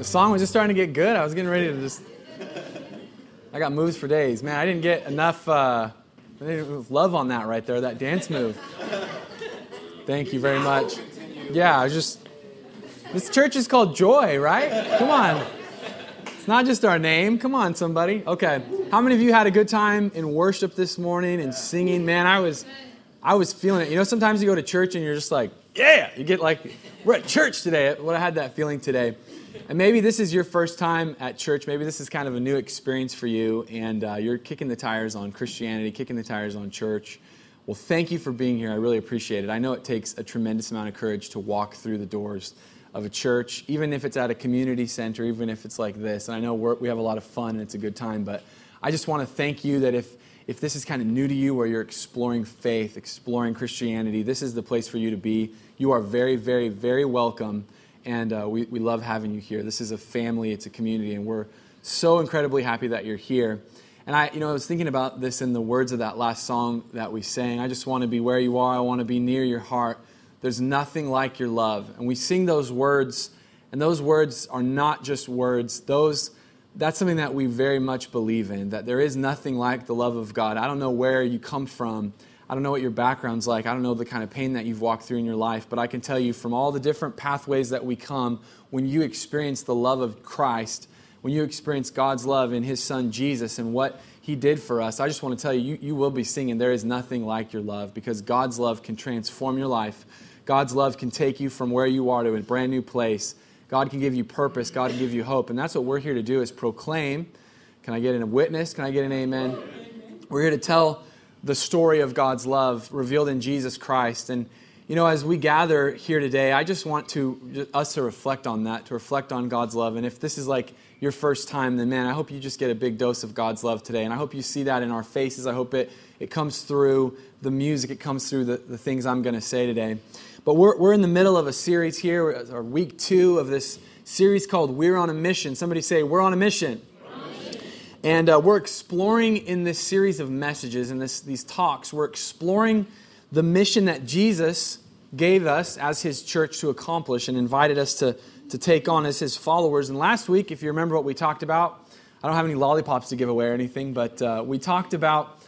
The song was just starting to get good. I was getting ready to just. I got moves for days. Man, I didn't get enough uh, love on that right there, that dance move. Thank you very much. Yeah, I was just. This church is called Joy, right? Come on. It's not just our name. Come on, somebody. Okay. How many of you had a good time in worship this morning and singing? Man, I was I was feeling it. You know, sometimes you go to church and you're just like, yeah, you get like, we're at church today. What I had that feeling today. And maybe this is your first time at church. Maybe this is kind of a new experience for you, and uh, you're kicking the tires on Christianity, kicking the tires on church. Well, thank you for being here. I really appreciate it. I know it takes a tremendous amount of courage to walk through the doors of a church, even if it's at a community center, even if it's like this. And I know we have a lot of fun and it's a good time, but I just want to thank you that if if this is kind of new to you or you're exploring faith, exploring Christianity, this is the place for you to be. You are very, very, very welcome, and uh, we, we love having you here. This is a family, it's a community, and we're so incredibly happy that you're here. And I, you know, I was thinking about this in the words of that last song that we sang. I just want to be where you are. I want to be near your heart. There's nothing like your love. And we sing those words, and those words are not just words. Those that's something that we very much believe in that there is nothing like the love of God. I don't know where you come from. I don't know what your background's like. I don't know the kind of pain that you've walked through in your life, but I can tell you from all the different pathways that we come, when you experience the love of Christ, when you experience God's love in His Son Jesus and what He did for us, I just want to tell you, you, you will be singing, There is nothing like your love because God's love can transform your life. God's love can take you from where you are to a brand new place. God can give you purpose. God can give you hope. And that's what we're here to do is proclaim. Can I get in a witness? Can I get an amen? We're here to tell the story of God's love revealed in Jesus Christ. And, you know, as we gather here today, I just want to us to reflect on that, to reflect on God's love. And if this is like your first time, then man, I hope you just get a big dose of God's love today. And I hope you see that in our faces. I hope it, it comes through the music, it comes through the, the things I'm going to say today. But we're, we're in the middle of a series here, or week two of this series called We're on a Mission. Somebody say, We're on a mission. And uh, we're exploring in this series of messages and these talks, we're exploring the mission that Jesus gave us as his church to accomplish and invited us to, to take on as his followers. And last week, if you remember what we talked about, I don't have any lollipops to give away or anything, but uh, we talked about,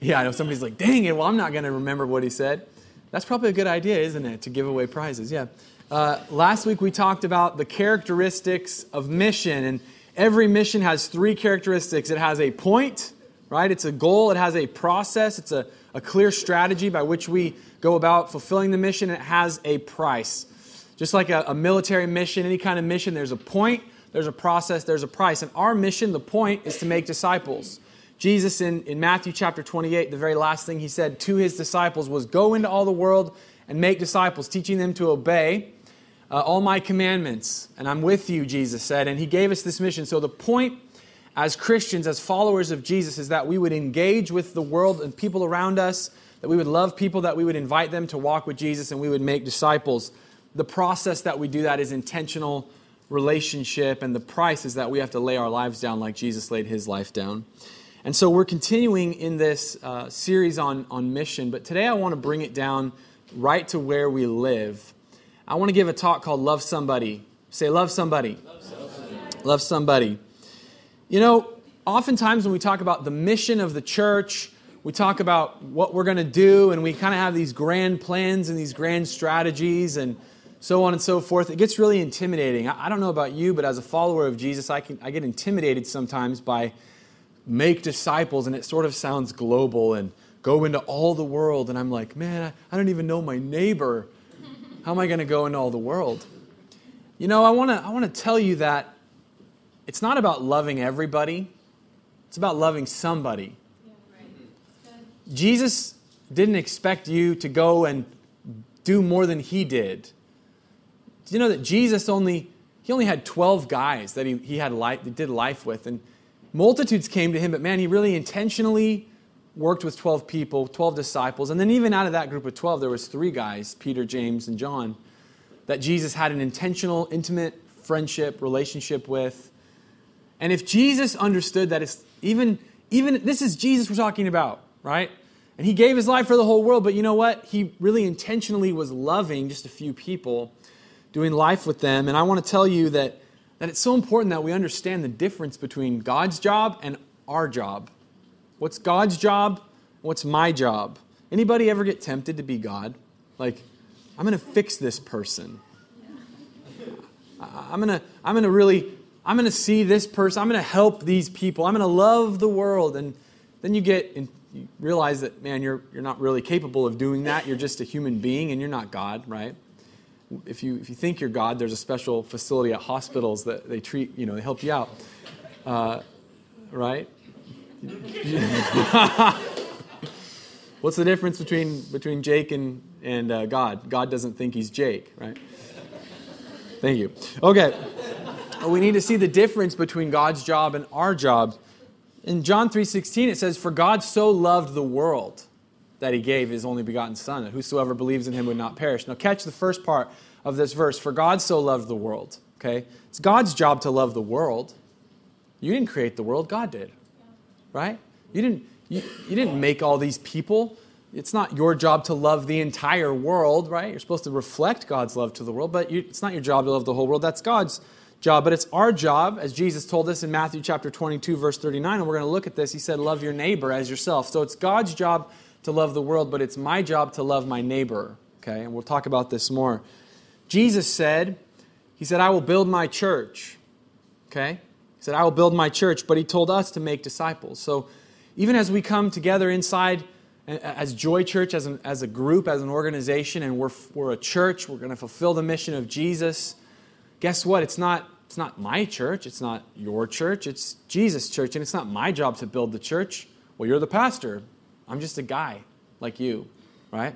yeah, I know somebody's like, dang it, well, I'm not going to remember what he said. That's probably a good idea, isn't it, to give away prizes? Yeah. Uh, last week we talked about the characteristics of mission, and every mission has three characteristics it has a point, right? It's a goal, it has a process, it's a, a clear strategy by which we go about fulfilling the mission, it has a price. Just like a, a military mission, any kind of mission, there's a point, there's a process, there's a price. And our mission, the point, is to make disciples. Jesus in, in Matthew chapter 28, the very last thing he said to his disciples was, Go into all the world and make disciples, teaching them to obey uh, all my commandments. And I'm with you, Jesus said. And he gave us this mission. So the point as Christians, as followers of Jesus, is that we would engage with the world and people around us, that we would love people, that we would invite them to walk with Jesus, and we would make disciples. The process that we do that is intentional relationship, and the price is that we have to lay our lives down like Jesus laid his life down. And so we're continuing in this uh, series on, on mission, but today I want to bring it down right to where we live. I want to give a talk called Love Somebody. Say, Love Somebody. Love somebody. You know, oftentimes when we talk about the mission of the church, we talk about what we're going to do, and we kind of have these grand plans and these grand strategies and so on and so forth. It gets really intimidating. I, I don't know about you, but as a follower of Jesus, I, can, I get intimidated sometimes by make disciples, and it sort of sounds global and go into all the world. And I'm like, man, I don't even know my neighbor. How am I going to go into all the world? You know, I want to I want to tell you that it's not about loving everybody. It's about loving somebody. Jesus didn't expect you to go and do more than he did. Do you know that Jesus only he only had 12 guys that he, he had life, that did life with and multitudes came to him, but man, he really intentionally worked with 12 people, 12 disciples. And then even out of that group of 12, there was three guys, Peter, James, and John, that Jesus had an intentional, intimate friendship, relationship with. And if Jesus understood that it's even, even this is Jesus we're talking about, right? And he gave his life for the whole world, but you know what? He really intentionally was loving just a few people, doing life with them. And I want to tell you that that it's so important that we understand the difference between God's job and our job. What's God's job? What's my job? Anybody ever get tempted to be God? Like, I'm going to fix this person. I'm going to I'm going to really I'm going to see this person. I'm going to help these people. I'm going to love the world and then you get and you realize that man you're you're not really capable of doing that. You're just a human being and you're not God, right? if you, if you think you're God, there's a special facility at hospitals that they treat, you know, they help you out. Uh, right? What's the difference between, between Jake and, and uh, God? God doesn't think he's Jake, right? Thank you. Okay. We need to see the difference between God's job and our job. In John 3:16 it says for God so loved the world that he gave his only begotten Son, that whosoever believes in him would not perish. Now, catch the first part of this verse For God so loved the world. Okay? It's God's job to love the world. You didn't create the world, God did. Right? You didn't, you, you didn't make all these people. It's not your job to love the entire world, right? You're supposed to reflect God's love to the world, but you, it's not your job to love the whole world. That's God's job. But it's our job, as Jesus told us in Matthew chapter 22, verse 39, and we're going to look at this. He said, Love your neighbor as yourself. So it's God's job to love the world, but it's my job to love my neighbor. Okay, and we'll talk about this more. Jesus said, He said, I will build my church. Okay? He said, I will build my church, but He told us to make disciples. So even as we come together inside as Joy Church, as, an, as a group, as an organization, and we're, we're a church, we're going to fulfill the mission of Jesus. Guess what? It's not, it's not my church, it's not your church, it's Jesus' church, and it's not my job to build the church. Well, you're the pastor. I'm just a guy like you, right?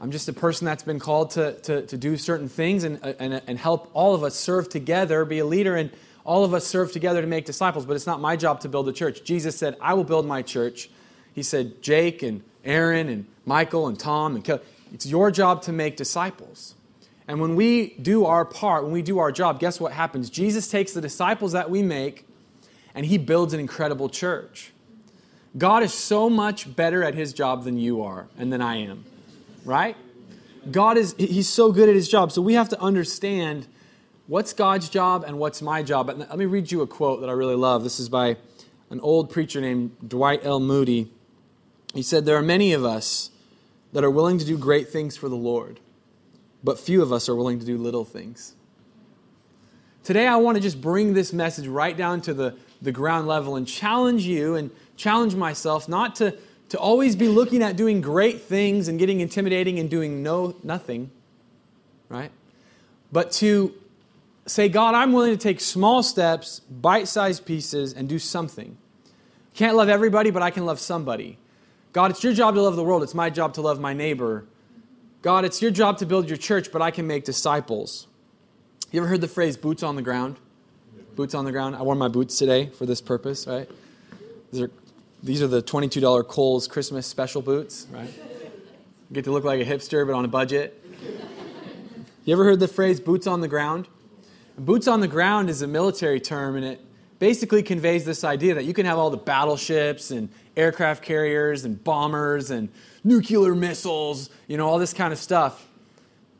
I'm just a person that's been called to, to, to do certain things and, and, and help all of us serve together, be a leader, and all of us serve together to make disciples. But it's not my job to build a church. Jesus said, I will build my church. He said, Jake and Aaron and Michael and Tom and Kelly, it's your job to make disciples. And when we do our part, when we do our job, guess what happens? Jesus takes the disciples that we make and he builds an incredible church. God is so much better at his job than you are and than I am, right? God is, he's so good at his job. So we have to understand what's God's job and what's my job. And let me read you a quote that I really love. This is by an old preacher named Dwight L. Moody. He said, There are many of us that are willing to do great things for the Lord, but few of us are willing to do little things. Today, I want to just bring this message right down to the, the ground level and challenge you and challenge myself not to, to always be looking at doing great things and getting intimidating and doing no nothing, right? But to say, God, I'm willing to take small steps, bite sized pieces, and do something. Can't love everybody, but I can love somebody. God, it's your job to love the world. It's my job to love my neighbor. God, it's your job to build your church, but I can make disciples. You ever heard the phrase boots on the ground? Boots on the ground. I wore my boots today for this purpose, right? These are these are the $22 Kohl's Christmas special boots, right? You get to look like a hipster, but on a budget. You ever heard the phrase boots on the ground? Boots on the ground is a military term, and it basically conveys this idea that you can have all the battleships and aircraft carriers and bombers and nuclear missiles, you know, all this kind of stuff.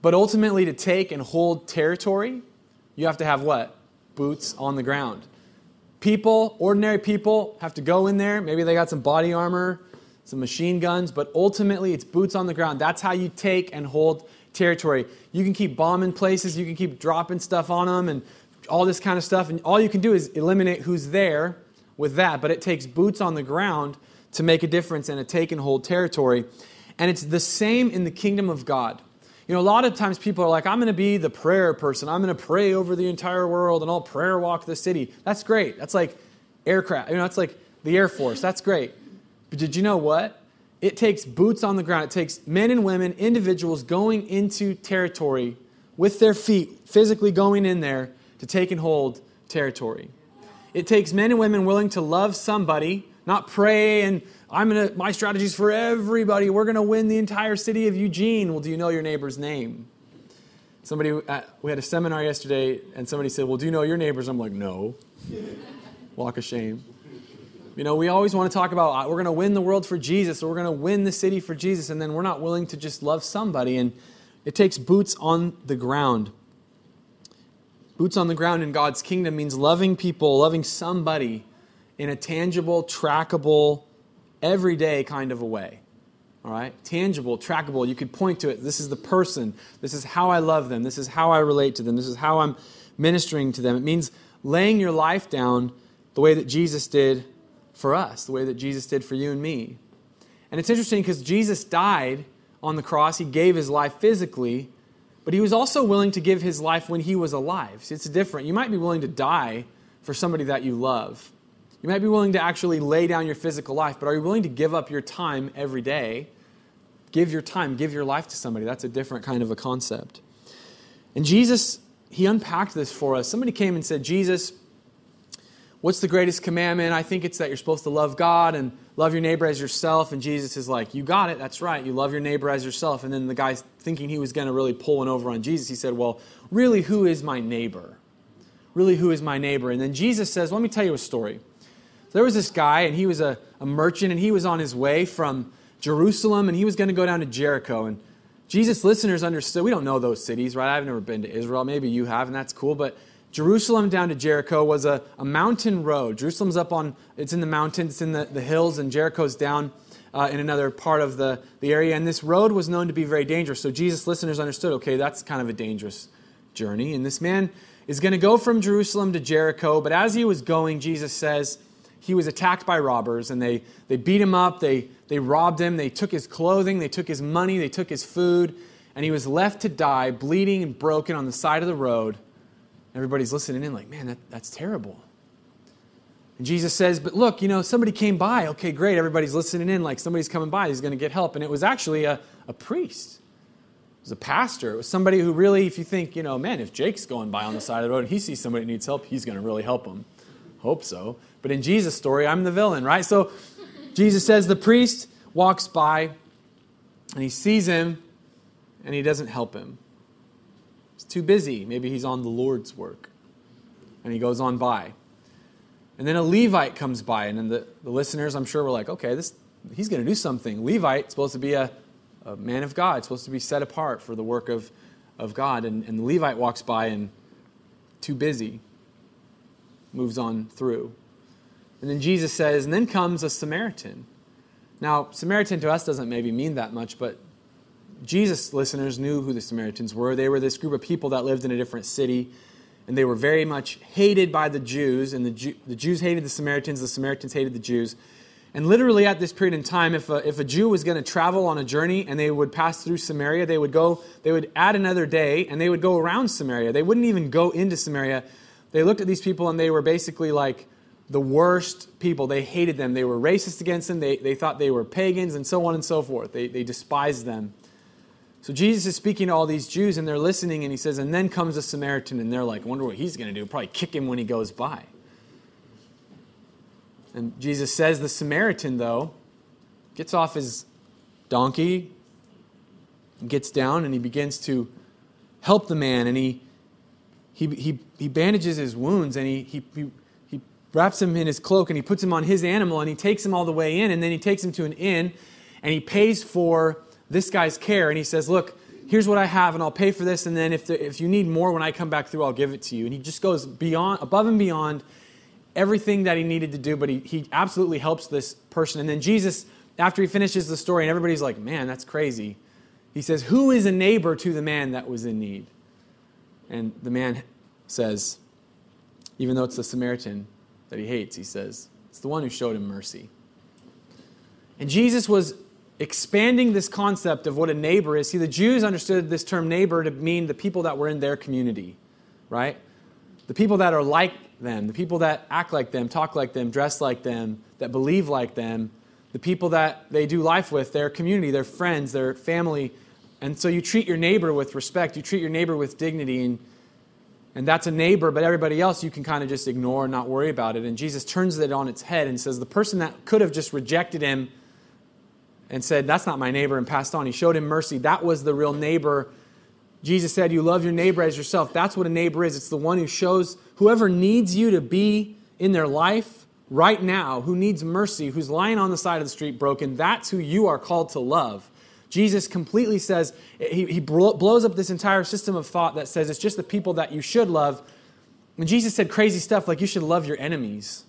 But ultimately, to take and hold territory, you have to have what? Boots on the ground people, ordinary people, have to go in there. Maybe they got some body armor, some machine guns, but ultimately it's boots on the ground. That's how you take and hold territory. You can keep bombing places, you can keep dropping stuff on them, and all this kind of stuff. And all you can do is eliminate who's there with that. But it takes boots on the ground to make a difference in a take and hold territory. And it's the same in the kingdom of God. You know, a lot of times people are like, I'm going to be the prayer person. I'm going to pray over the entire world and I'll prayer walk the city. That's great. That's like aircraft. You know, it's like the Air Force. That's great. But did you know what? It takes boots on the ground. It takes men and women, individuals going into territory with their feet, physically going in there to take and hold territory. It takes men and women willing to love somebody, not pray and I'm gonna my strategy's for everybody. We're gonna win the entire city of Eugene. Well, do you know your neighbor's name? Somebody uh, we had a seminar yesterday, and somebody said, "Well, do you know your neighbors?" I'm like, "No." Walk of shame. You know, we always want to talk about we're going to win the world for Jesus, or we're going to win the city for Jesus, and then we're not willing to just love somebody. And it takes boots on the ground. Boots on the ground in God's kingdom means loving people, loving somebody in a tangible, trackable, everyday kind of a way. All right? Tangible, trackable. You could point to it. This is the person. This is how I love them. This is how I relate to them. This is how I'm ministering to them. It means laying your life down the way that Jesus did for us, the way that Jesus did for you and me. And it's interesting because Jesus died on the cross, he gave his life physically, but he was also willing to give his life when he was alive. See, it's different. You might be willing to die for somebody that you love. You might be willing to actually lay down your physical life, but are you willing to give up your time every day? Give your time, give your life to somebody. That's a different kind of a concept. And Jesus, he unpacked this for us. Somebody came and said, Jesus, what's the greatest commandment? I think it's that you're supposed to love God and love your neighbor as yourself. And Jesus is like, You got it. That's right. You love your neighbor as yourself. And then the guy, thinking he was going to really pull one over on Jesus, he said, Well, really, who is my neighbor? Really, who is my neighbor? And then Jesus says, Let me tell you a story. There was this guy, and he was a, a merchant, and he was on his way from Jerusalem, and he was going to go down to Jericho. And Jesus' listeners understood, we don't know those cities, right? I've never been to Israel. Maybe you have, and that's cool. But Jerusalem down to Jericho was a, a mountain road. Jerusalem's up on, it's in the mountains, it's in the, the hills, and Jericho's down uh, in another part of the, the area. And this road was known to be very dangerous. So Jesus' listeners understood, okay, that's kind of a dangerous journey. And this man is going to go from Jerusalem to Jericho. But as he was going, Jesus says, he was attacked by robbers and they, they beat him up, they, they robbed him, they took his clothing, they took his money, they took his food, and he was left to die, bleeding and broken on the side of the road. Everybody's listening in, like, man, that, that's terrible. And Jesus says, But look, you know, somebody came by. Okay, great. Everybody's listening in, like somebody's coming by. He's going to get help. And it was actually a, a priest. It was a pastor. It was somebody who really, if you think, you know, man, if Jake's going by on the side of the road and he sees somebody needs help, he's going to really help him. Hope so. But in Jesus' story, I'm the villain, right? So Jesus says the priest walks by and he sees him and he doesn't help him too busy. Maybe he's on the Lord's work. And he goes on by. And then a Levite comes by, and then the, the listeners, I'm sure, were like, okay, this, he's going to do something. Levite, supposed to be a, a man of God, supposed to be set apart for the work of, of God. And, and the Levite walks by and too busy, moves on through. And then Jesus says, and then comes a Samaritan. Now, Samaritan to us doesn't maybe mean that much, but Jesus' listeners knew who the Samaritans were. They were this group of people that lived in a different city, and they were very much hated by the Jews, and the, Jew, the Jews hated the Samaritans, the Samaritans hated the Jews. And literally at this period in time, if a, if a Jew was going to travel on a journey and they would pass through Samaria, they would go, they would add another day and they would go around Samaria. They wouldn't even go into Samaria. They looked at these people and they were basically like the worst people. They hated them. They were racist against them. They, they thought they were pagans and so on and so forth. They, they despised them. So Jesus is speaking to all these Jews and they're listening and he says, and then comes a Samaritan and they're like, wonder what he's going to do. Probably kick him when he goes by. And Jesus says the Samaritan, though, gets off his donkey, gets down, and he begins to help the man. And he, he, he, he bandages his wounds and he, he, he, he wraps him in his cloak and he puts him on his animal and he takes him all the way in. And then he takes him to an inn and he pays for this guy's care and he says, Look, here's what I have and I'll pay for this. And then if, if you need more when I come back through, I'll give it to you. And he just goes beyond, above and beyond everything that he needed to do, but he, he absolutely helps this person. And then Jesus, after he finishes the story and everybody's like, Man, that's crazy, he says, Who is a neighbor to the man that was in need? And the man says, even though it's the Samaritan that he hates, he says, It's the one who showed him mercy. And Jesus was expanding this concept of what a neighbor is. See, the Jews understood this term neighbor to mean the people that were in their community, right? The people that are like them, the people that act like them, talk like them, dress like them, that believe like them, the people that they do life with, their community, their friends, their family. And so you treat your neighbor with respect, you treat your neighbor with dignity, and, and that's a neighbor, but everybody else you can kind of just ignore and not worry about it. And Jesus turns it on its head and says, The person that could have just rejected him and said, That's not my neighbor, and passed on. He showed him mercy. That was the real neighbor. Jesus said, You love your neighbor as yourself. That's what a neighbor is. It's the one who shows whoever needs you to be in their life right now, who needs mercy, who's lying on the side of the street broken, that's who you are called to love. Jesus completely says, he, he blows up this entire system of thought that says it's just the people that you should love. When Jesus said crazy stuff like you should love your enemies,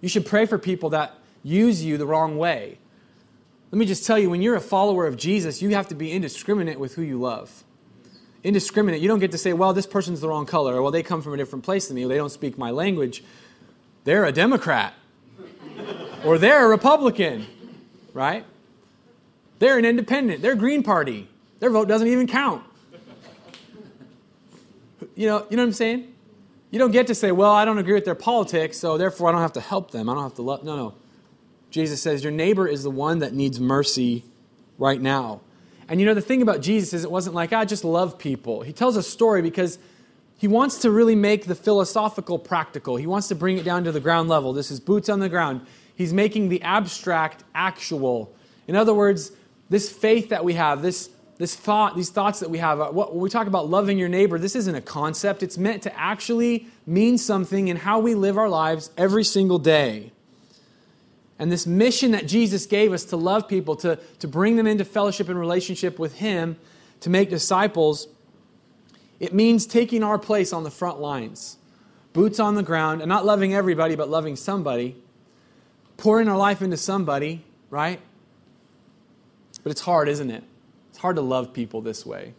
you should pray for people that use you the wrong way. Let me just tell you, when you're a follower of Jesus, you have to be indiscriminate with who you love. Indiscriminate. You don't get to say, well, this person's the wrong color, or well, they come from a different place than me, or they don't speak my language. They're a Democrat, or they're a Republican, right? They're an independent, they're Green Party. Their vote doesn't even count. You know, you know what I'm saying? You don't get to say, well, I don't agree with their politics, so therefore I don't have to help them. I don't have to love. No, no. Jesus says, Your neighbor is the one that needs mercy right now. And you know, the thing about Jesus is it wasn't like, I just love people. He tells a story because he wants to really make the philosophical practical. He wants to bring it down to the ground level. This is boots on the ground. He's making the abstract actual. In other words, this faith that we have, this, this thought, these thoughts that we have, uh, what, when we talk about loving your neighbor, this isn't a concept. It's meant to actually mean something in how we live our lives every single day. And this mission that Jesus gave us to love people, to, to bring them into fellowship and relationship with Him, to make disciples, it means taking our place on the front lines. Boots on the ground, and not loving everybody, but loving somebody. Pouring our life into somebody, right? But it's hard, isn't it? It's hard to love people this way.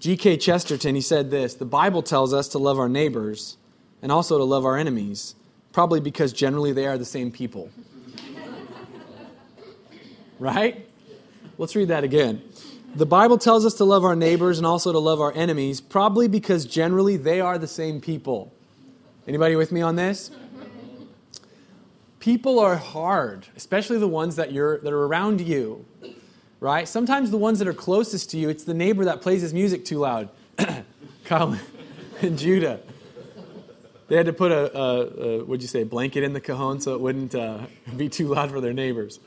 G.K. Chesterton, he said this The Bible tells us to love our neighbors and also to love our enemies. Probably because generally they are the same people. right? Let's read that again. The Bible tells us to love our neighbors and also to love our enemies, probably because generally they are the same people. Anybody with me on this? People are hard, especially the ones that you're that are around you. Right? Sometimes the ones that are closest to you, it's the neighbor that plays his music too loud. Kyle and Judah. They had to put a, a, a what'd you say, blanket in the cajon so it wouldn't uh, be too loud for their neighbors.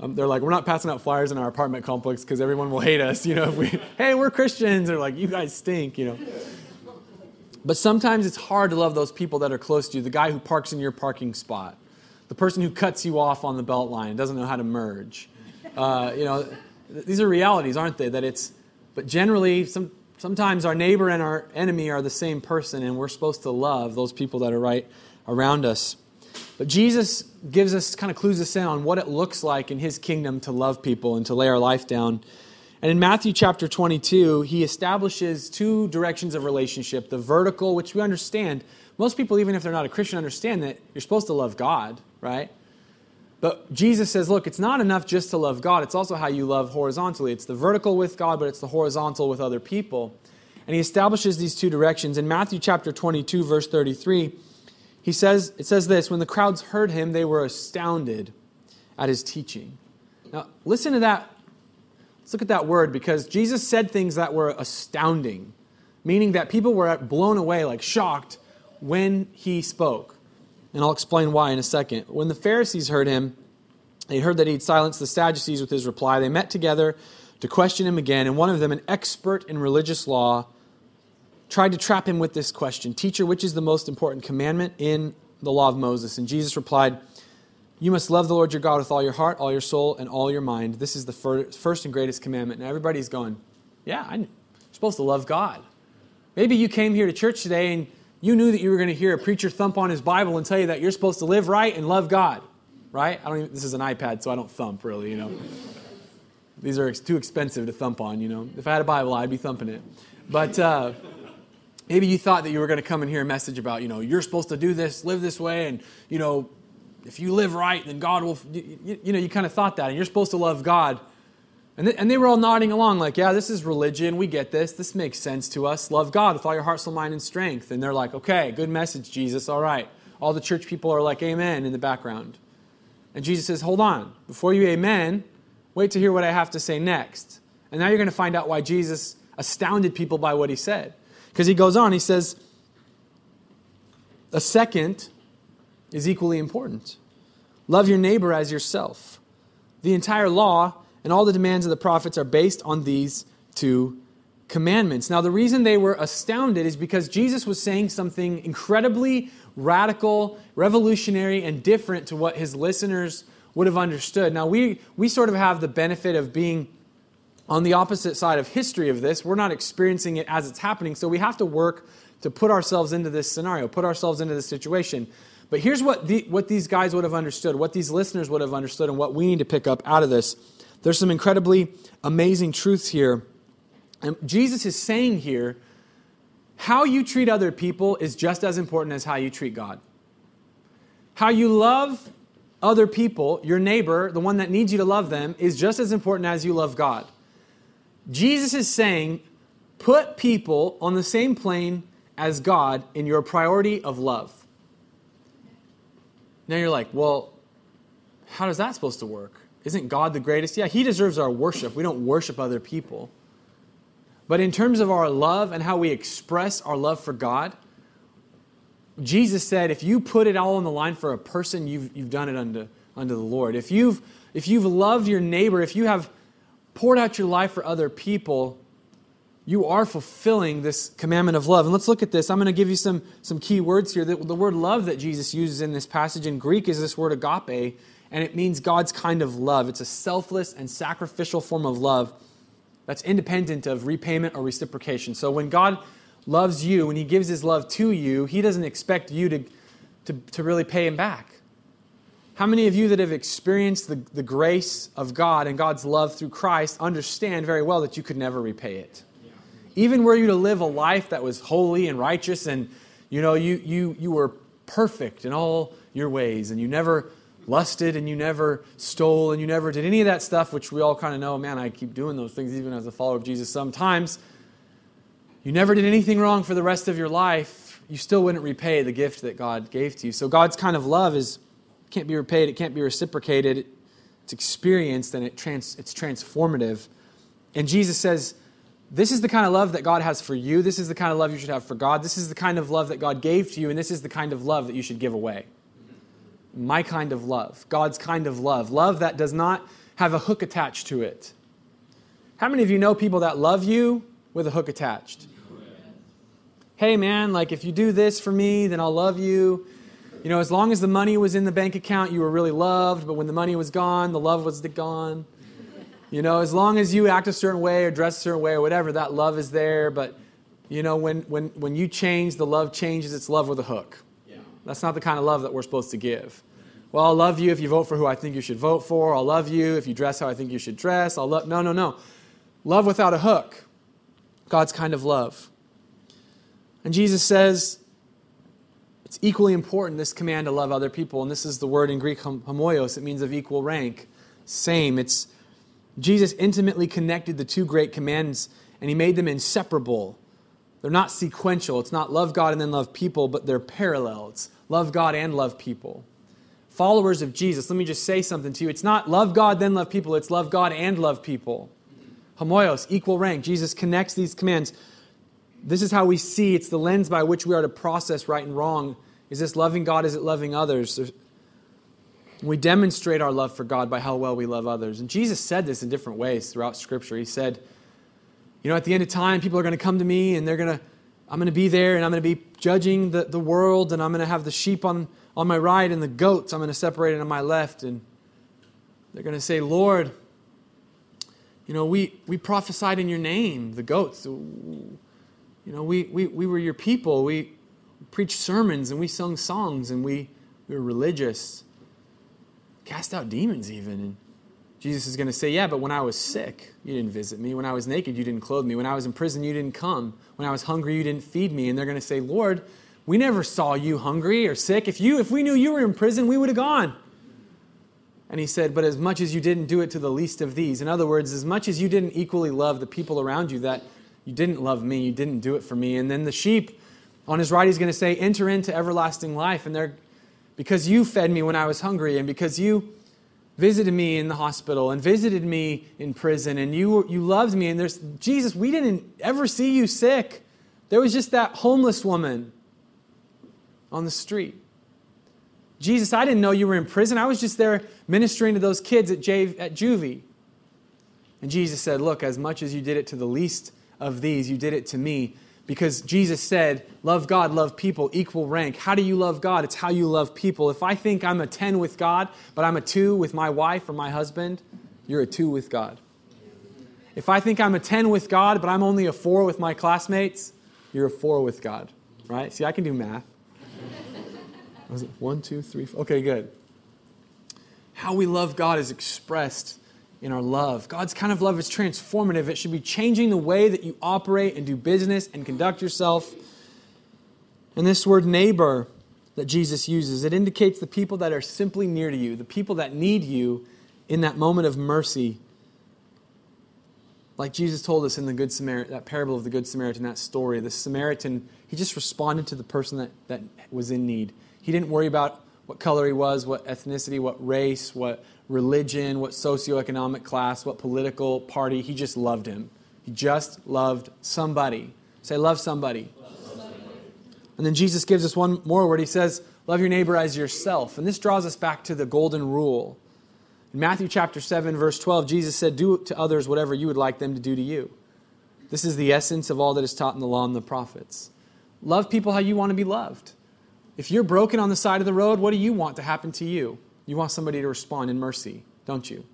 Um, they're like, we're not passing out flyers in our apartment complex because everyone will hate us. You know, if we, hey, we're Christians. They're like, you guys stink. You know. But sometimes it's hard to love those people that are close to you. The guy who parks in your parking spot, the person who cuts you off on the belt line, doesn't know how to merge. Uh, you know, these are realities, aren't they? That it's, but generally, some Sometimes our neighbor and our enemy are the same person, and we're supposed to love those people that are right around us. But Jesus gives us, kind of clues us in on what it looks like in his kingdom to love people and to lay our life down. And in Matthew chapter 22, he establishes two directions of relationship the vertical, which we understand. Most people, even if they're not a Christian, understand that you're supposed to love God, right? But Jesus says, look, it's not enough just to love God, it's also how you love horizontally. It's the vertical with God, but it's the horizontal with other people. And he establishes these two directions. In Matthew chapter 22, verse 33, he says, it says this When the crowds heard him, they were astounded at his teaching. Now, listen to that. Let's look at that word because Jesus said things that were astounding, meaning that people were blown away, like shocked, when he spoke. And I'll explain why in a second. When the Pharisees heard him, they heard that he'd silenced the Sadducees with his reply. They met together to question him again, and one of them, an expert in religious law, tried to trap him with this question Teacher, which is the most important commandment in the law of Moses? And Jesus replied, You must love the Lord your God with all your heart, all your soul, and all your mind. This is the first and greatest commandment. And everybody's going, Yeah, I'm supposed to love God. Maybe you came here to church today and you knew that you were going to hear a preacher thump on his Bible and tell you that you're supposed to live right and love God, right? I don't even, this is an iPad, so I don't thump really, you know. These are too expensive to thump on, you know. If I had a Bible, I'd be thumping it. But uh, maybe you thought that you were going to come and hear a message about, you know, you're supposed to do this, live this way, and, you know, if you live right, then God will, you, you, you know, you kind of thought that, and you're supposed to love God. And they, and they were all nodding along, like, yeah, this is religion. We get this. This makes sense to us. Love God with all your heart, soul, mind, and strength. And they're like, okay, good message, Jesus. All right. All the church people are like, amen in the background. And Jesus says, hold on. Before you amen, wait to hear what I have to say next. And now you're going to find out why Jesus astounded people by what he said. Because he goes on, he says, a second is equally important. Love your neighbor as yourself. The entire law and all the demands of the prophets are based on these two commandments. Now, the reason they were astounded is because Jesus was saying something incredibly radical, revolutionary, and different to what his listeners would have understood. Now, we, we sort of have the benefit of being on the opposite side of history of this. We're not experiencing it as it's happening, so we have to work to put ourselves into this scenario, put ourselves into this situation. But here's what, the, what these guys would have understood, what these listeners would have understood, and what we need to pick up out of this. There's some incredibly amazing truths here. And Jesus is saying here how you treat other people is just as important as how you treat God. How you love other people, your neighbor, the one that needs you to love them, is just as important as you love God. Jesus is saying, put people on the same plane as God in your priority of love. Now you're like, well, how is that supposed to work? Isn't God the greatest? Yeah, He deserves our worship. We don't worship other people. But in terms of our love and how we express our love for God, Jesus said, if you put it all on the line for a person, you've, you've done it unto, unto the Lord. If you've, if you've loved your neighbor, if you have poured out your life for other people, you are fulfilling this commandment of love. And let's look at this. I'm going to give you some, some key words here. The, the word love that Jesus uses in this passage in Greek is this word agape, and it means God's kind of love. It's a selfless and sacrificial form of love that's independent of repayment or reciprocation. So when God loves you, when He gives His love to you, He doesn't expect you to, to, to really pay Him back. How many of you that have experienced the, the grace of God and God's love through Christ understand very well that you could never repay it? even were you to live a life that was holy and righteous and you know you, you, you were perfect in all your ways and you never lusted and you never stole and you never did any of that stuff which we all kind of know man i keep doing those things even as a follower of jesus sometimes you never did anything wrong for the rest of your life you still wouldn't repay the gift that god gave to you so god's kind of love is can't be repaid it can't be reciprocated it's experienced and it trans, it's transformative and jesus says this is the kind of love that God has for you. This is the kind of love you should have for God. This is the kind of love that God gave to you, and this is the kind of love that you should give away. My kind of love, God's kind of love. Love that does not have a hook attached to it. How many of you know people that love you with a hook attached? Hey, man, like if you do this for me, then I'll love you. You know, as long as the money was in the bank account, you were really loved, but when the money was gone, the love was gone. You know, as long as you act a certain way or dress a certain way or whatever, that love is there. But, you know, when, when, when you change, the love changes. It's love with a hook. That's not the kind of love that we're supposed to give. Well, I'll love you if you vote for who I think you should vote for. I'll love you if you dress how I think you should dress. I'll love. No, no, no. Love without a hook. God's kind of love. And Jesus says, it's equally important, this command to love other people. And this is the word in Greek, homoios. It means of equal rank. Same. It's Jesus intimately connected the two great commands and he made them inseparable. They're not sequential. It's not love God and then love people, but they're parallel. It's love God and love people. Followers of Jesus, let me just say something to you. It's not love God, then love people. It's love God and love people. Homoios, equal rank. Jesus connects these commands. This is how we see it's the lens by which we are to process right and wrong. Is this loving God? Is it loving others? We demonstrate our love for God by how well we love others. And Jesus said this in different ways throughout Scripture. He said, You know, at the end of time, people are going to come to me and they're going to, I'm going to be there and I'm going to be judging the, the world and I'm going to have the sheep on, on my right and the goats, I'm going to separate on my left. And they're going to say, Lord, you know, we, we prophesied in your name, the goats. You know, we, we, we were your people. We preached sermons and we sung songs and we, we were religious cast out demons even. And Jesus is going to say, Yeah, but when I was sick, you didn't visit me. When I was naked, you didn't clothe me. When I was in prison, you didn't come. When I was hungry, you didn't feed me. And they're going to say, Lord, we never saw you hungry or sick. If, you, if we knew you were in prison, we would have gone. And he said, But as much as you didn't do it to the least of these, in other words, as much as you didn't equally love the people around you, that you didn't love me, you didn't do it for me. And then the sheep on his right, he's going to say, Enter into everlasting life. And they're because you fed me when I was hungry, and because you visited me in the hospital and visited me in prison, and you, you loved me. And there's, Jesus, we didn't ever see you sick. There was just that homeless woman on the street. Jesus, I didn't know you were in prison. I was just there ministering to those kids at, J- at Juvie. And Jesus said, Look, as much as you did it to the least of these, you did it to me because Jesus said, Love God, love people, equal rank. How do you love God? It's how you love people. If I think I'm a 10 with God, but I'm a 2 with my wife or my husband, you're a 2 with God. If I think I'm a 10 with God, but I'm only a 4 with my classmates, you're a 4 with God. right? See, I can do math. Was it one, two, three? Four? Okay, good. How we love God is expressed in our love. God's kind of love is transformative. It should be changing the way that you operate and do business and conduct yourself. And this word neighbor that Jesus uses, it indicates the people that are simply near to you, the people that need you in that moment of mercy. Like Jesus told us in the Good Samaritan, that parable of the Good Samaritan, that story, the Samaritan, he just responded to the person that, that was in need. He didn't worry about what color he was, what ethnicity, what race, what religion, what socioeconomic class, what political party. He just loved him. He just loved somebody. Say, love somebody. And then Jesus gives us one more word. He says, Love your neighbor as yourself. And this draws us back to the golden rule. In Matthew chapter 7, verse 12, Jesus said, Do to others whatever you would like them to do to you. This is the essence of all that is taught in the law and the prophets. Love people how you want to be loved. If you're broken on the side of the road, what do you want to happen to you? You want somebody to respond in mercy, don't you?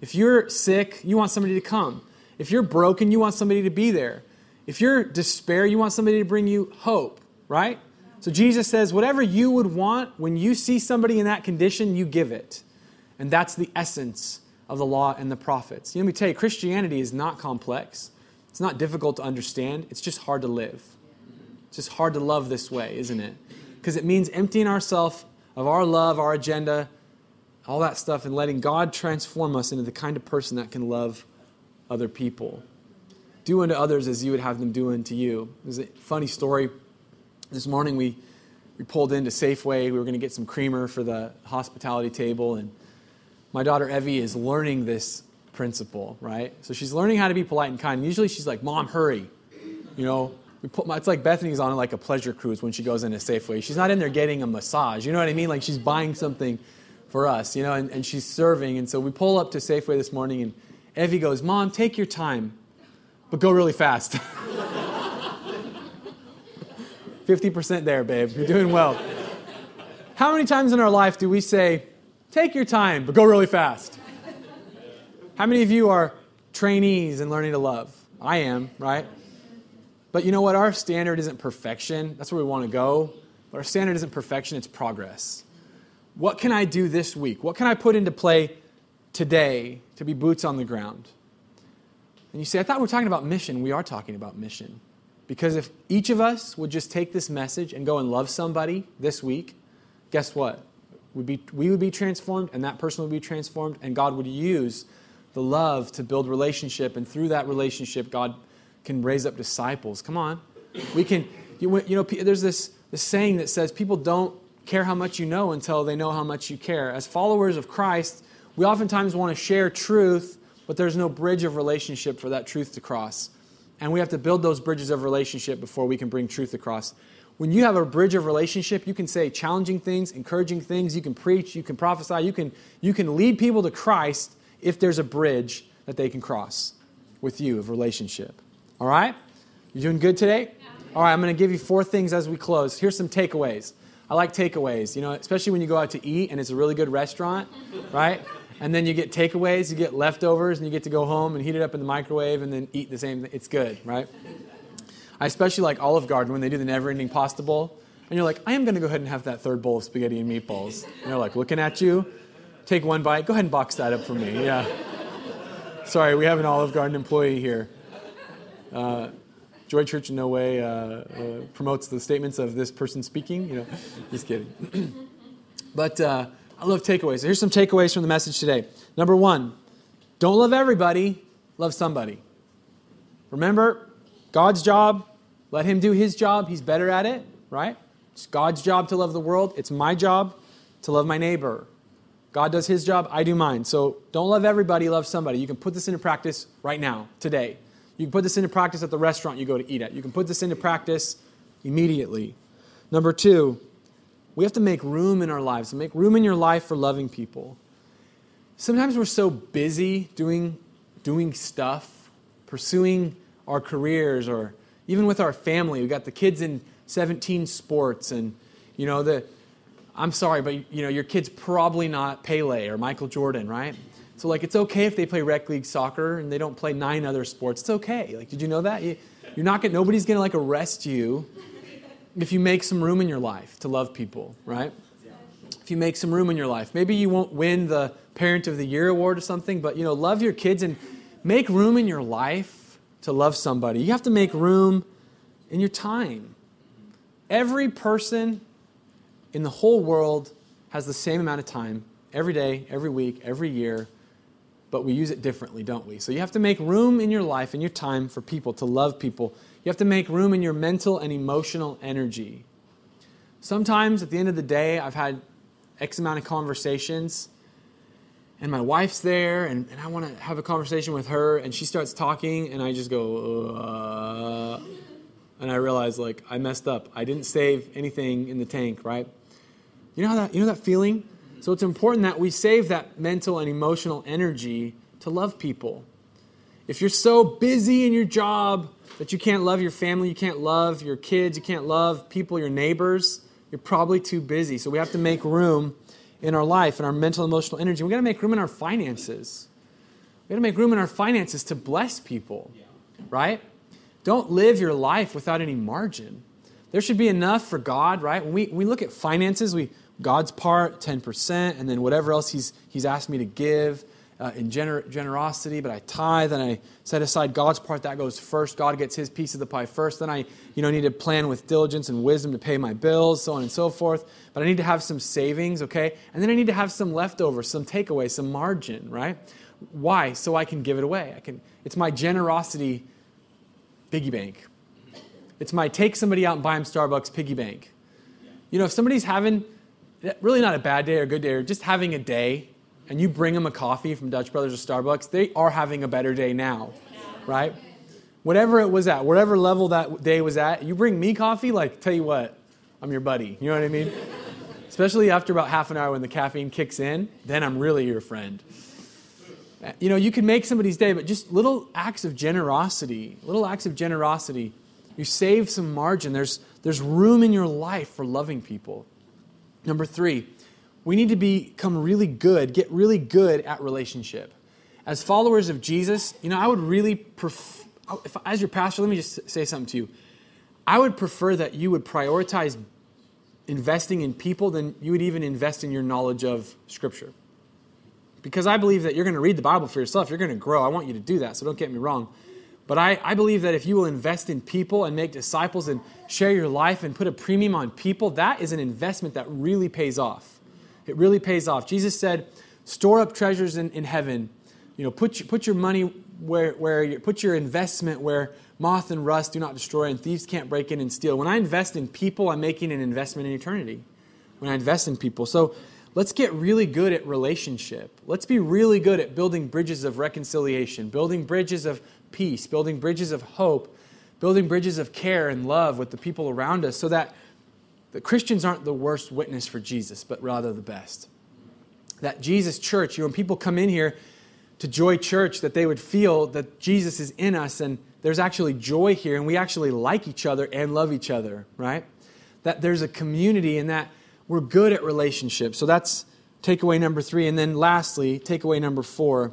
If you're sick, you want somebody to come. If you're broken, you want somebody to be there. If you're despair, you want somebody to bring you hope right? So Jesus says, whatever you would want, when you see somebody in that condition, you give it. And that's the essence of the law and the prophets. You know, let me tell you, Christianity is not complex. It's not difficult to understand. It's just hard to live. It's just hard to love this way, isn't it? Because it means emptying ourselves of our love, our agenda, all that stuff, and letting God transform us into the kind of person that can love other people. Do unto others as you would have them do unto you. There's a funny story this morning we, we pulled into Safeway. We were going to get some creamer for the hospitality table. And my daughter Evie is learning this principle, right? So she's learning how to be polite and kind. And usually she's like, Mom, hurry. You know, it's like Bethany's on like a pleasure cruise when she goes into Safeway. She's not in there getting a massage. You know what I mean? Like she's buying something for us, you know, and, and she's serving. And so we pull up to Safeway this morning and Evie goes, Mom, take your time, but go really fast. 50% there, babe. You're doing well. How many times in our life do we say, take your time, but go really fast? How many of you are trainees in learning to love? I am, right? But you know what? Our standard isn't perfection. That's where we want to go. But our standard isn't perfection, it's progress. What can I do this week? What can I put into play today to be boots on the ground? And you say, I thought we were talking about mission. We are talking about mission. Because if each of us would just take this message and go and love somebody this week, guess what? We'd be, we would be transformed, and that person would be transformed, and God would use the love to build relationship, and through that relationship, God can raise up disciples. Come on. We can, you, you know, there's this, this saying that says people don't care how much you know until they know how much you care. As followers of Christ, we oftentimes want to share truth, but there's no bridge of relationship for that truth to cross. And we have to build those bridges of relationship before we can bring truth across. When you have a bridge of relationship, you can say challenging things, encouraging things, you can preach, you can prophesy, you can, you can lead people to Christ if there's a bridge that they can cross with you of relationship. All right? You doing good today? All right, I'm going to give you four things as we close. Here's some takeaways. I like takeaways, you know, especially when you go out to eat and it's a really good restaurant, right? and then you get takeaways, you get leftovers, and you get to go home and heat it up in the microwave and then eat the same thing. It's good, right? I especially like Olive Garden when they do the never ending pasta bowl. And you're like, I am going to go ahead and have that third bowl of spaghetti and meatballs. And they're like looking at you. Take one bite. Go ahead and box that up for me. Yeah. Sorry, we have an Olive Garden employee here. Uh, Joy Church in no way uh, uh, promotes the statements of this person speaking. You know, just kidding. but uh, I love takeaways. So here's some takeaways from the message today. Number one, don't love everybody, love somebody. Remember, God's job, let Him do His job. He's better at it, right? It's God's job to love the world. It's my job to love my neighbor. God does His job, I do mine. So don't love everybody, love somebody. You can put this into practice right now, today. You can put this into practice at the restaurant you go to eat at. You can put this into practice immediately. Number two, we have to make room in our lives, make room in your life for loving people. Sometimes we're so busy doing, doing stuff, pursuing our careers, or even with our family. We got the kids in 17 sports, and you know the. I'm sorry, but you know your kid's probably not Pele or Michael Jordan, right? So like it's okay if they play rec league soccer and they don't play nine other sports. It's okay. Like, did you know that? You, you're not gonna, nobody's gonna like arrest you if you make some room in your life to love people, right? If you make some room in your life. Maybe you won't win the Parent of the Year award or something, but you know, love your kids and make room in your life to love somebody. You have to make room in your time. Every person in the whole world has the same amount of time every day, every week, every year, but we use it differently, don't we? So you have to make room in your life and your time for people, to love people. You have to make room in your mental and emotional energy. Sometimes at the end of the day, I've had X amount of conversations, and my wife's there, and, and I want to have a conversation with her, and she starts talking, and I just go, uh, and I realize, like, I messed up. I didn't save anything in the tank, right? You know that, you know that feeling? So it's important that we save that mental and emotional energy to love people. If you're so busy in your job that you can't love your family, you can't love your kids, you can't love people, your neighbors, you're probably too busy. So we have to make room in our life and our mental emotional energy. We got to make room in our finances. We got to make room in our finances to bless people, right? Don't live your life without any margin. There should be enough for God, right? When we, we look at finances, we God's part, 10%, and then whatever else He's, he's asked me to give uh, in gener- generosity, but I tithe and I set aside God's part, that goes first. God gets His piece of the pie first. Then I you know, need to plan with diligence and wisdom to pay my bills, so on and so forth. But I need to have some savings, okay? And then I need to have some leftovers, some takeaway, some margin, right? Why? So I can give it away. I can, it's my generosity piggy bank. It's my take somebody out and buy them Starbucks piggy bank. You know, if somebody's having really not a bad day or a good day, or just having a day, and you bring them a coffee from Dutch Brothers or Starbucks, they are having a better day now, right? Whatever it was at, whatever level that day was at, you bring me coffee, like, tell you what, I'm your buddy. You know what I mean? Especially after about half an hour when the caffeine kicks in, then I'm really your friend. Eh, you know, you can make somebody's day, but just little acts of generosity, little acts of generosity, you save some margin. There's, there's room in your life for loving people. Number three, we need to become really good, get really good at relationship. As followers of Jesus, you know, I would really prefer, if, as your pastor, let me just say something to you. I would prefer that you would prioritize investing in people than you would even invest in your knowledge of Scripture. Because I believe that you're going to read the Bible for yourself, you're going to grow. I want you to do that, so don't get me wrong. But I, I believe that if you will invest in people and make disciples and share your life and put a premium on people, that is an investment that really pays off. It really pays off. Jesus said, store up treasures in, in heaven. You know, put, your, put your money where, where you, put your investment where moth and rust do not destroy and thieves can't break in and steal. When I invest in people, I'm making an investment in eternity. When I invest in people. So let's get really good at relationship. Let's be really good at building bridges of reconciliation, building bridges of peace, building bridges of hope, building bridges of care and love with the people around us so that the Christians aren't the worst witness for Jesus, but rather the best. That Jesus Church, you know, when people come in here to Joy Church, that they would feel that Jesus is in us and there's actually joy here and we actually like each other and love each other, right? That there's a community and that we're good at relationships. So that's takeaway number three. And then lastly, takeaway number four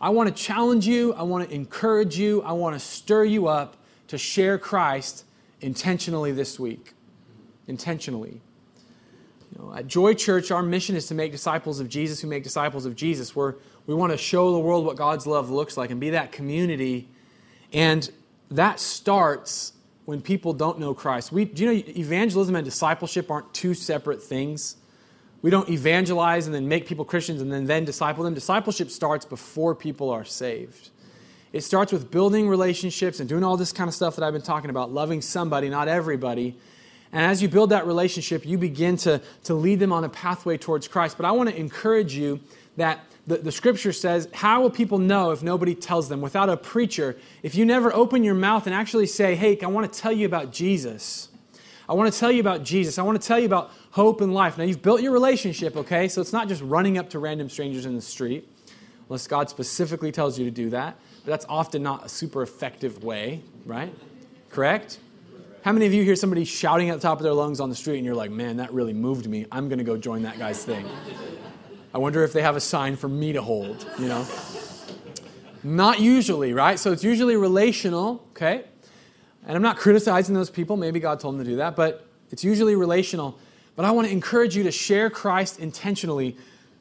I want to challenge you, I want to encourage you, I want to stir you up to share Christ intentionally this week. Intentionally. You know, at Joy Church, our mission is to make disciples of Jesus who make disciples of Jesus. We're, we want to show the world what God's love looks like and be that community. And that starts when people don't know Christ. We, do you know evangelism and discipleship aren't two separate things? We don't evangelize and then make people Christians and then, then disciple them. Discipleship starts before people are saved. It starts with building relationships and doing all this kind of stuff that I've been talking about, loving somebody, not everybody. And as you build that relationship, you begin to, to lead them on a pathway towards Christ. But I want to encourage you that the, the scripture says, How will people know if nobody tells them? Without a preacher, if you never open your mouth and actually say, Hey, I want to tell you about Jesus. I want to tell you about Jesus. I want to tell you about hope and life. Now, you've built your relationship, okay? So it's not just running up to random strangers in the street, unless God specifically tells you to do that. But that's often not a super effective way, right? Correct? How many of you hear somebody shouting at the top of their lungs on the street and you're like, man, that really moved me. I'm going to go join that guy's thing. I wonder if they have a sign for me to hold, you know? Not usually, right? So it's usually relational, okay? And I'm not criticizing those people. Maybe God told them to do that. But it's usually relational. But I want to encourage you to share Christ intentionally,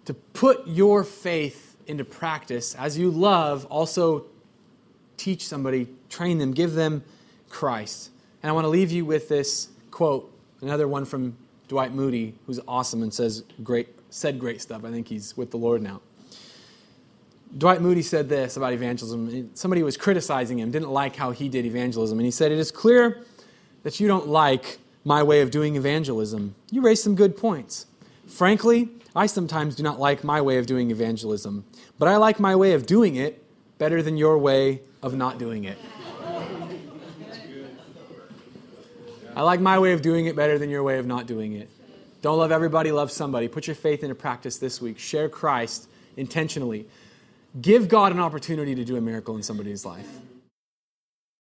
to put your faith into practice. As you love, also teach somebody, train them, give them Christ. And I want to leave you with this quote, another one from Dwight Moody, who's awesome and says great, said great stuff. I think he's with the Lord now. Dwight Moody said this about evangelism. Somebody was criticizing him, didn't like how he did evangelism. And he said, It is clear that you don't like my way of doing evangelism. You raised some good points. Frankly, I sometimes do not like my way of doing evangelism, but I like my way of doing it better than your way of not doing it. I like my way of doing it better than your way of not doing it. Don't love everybody, love somebody. Put your faith into practice this week. Share Christ intentionally. Give God an opportunity to do a miracle in somebody's life.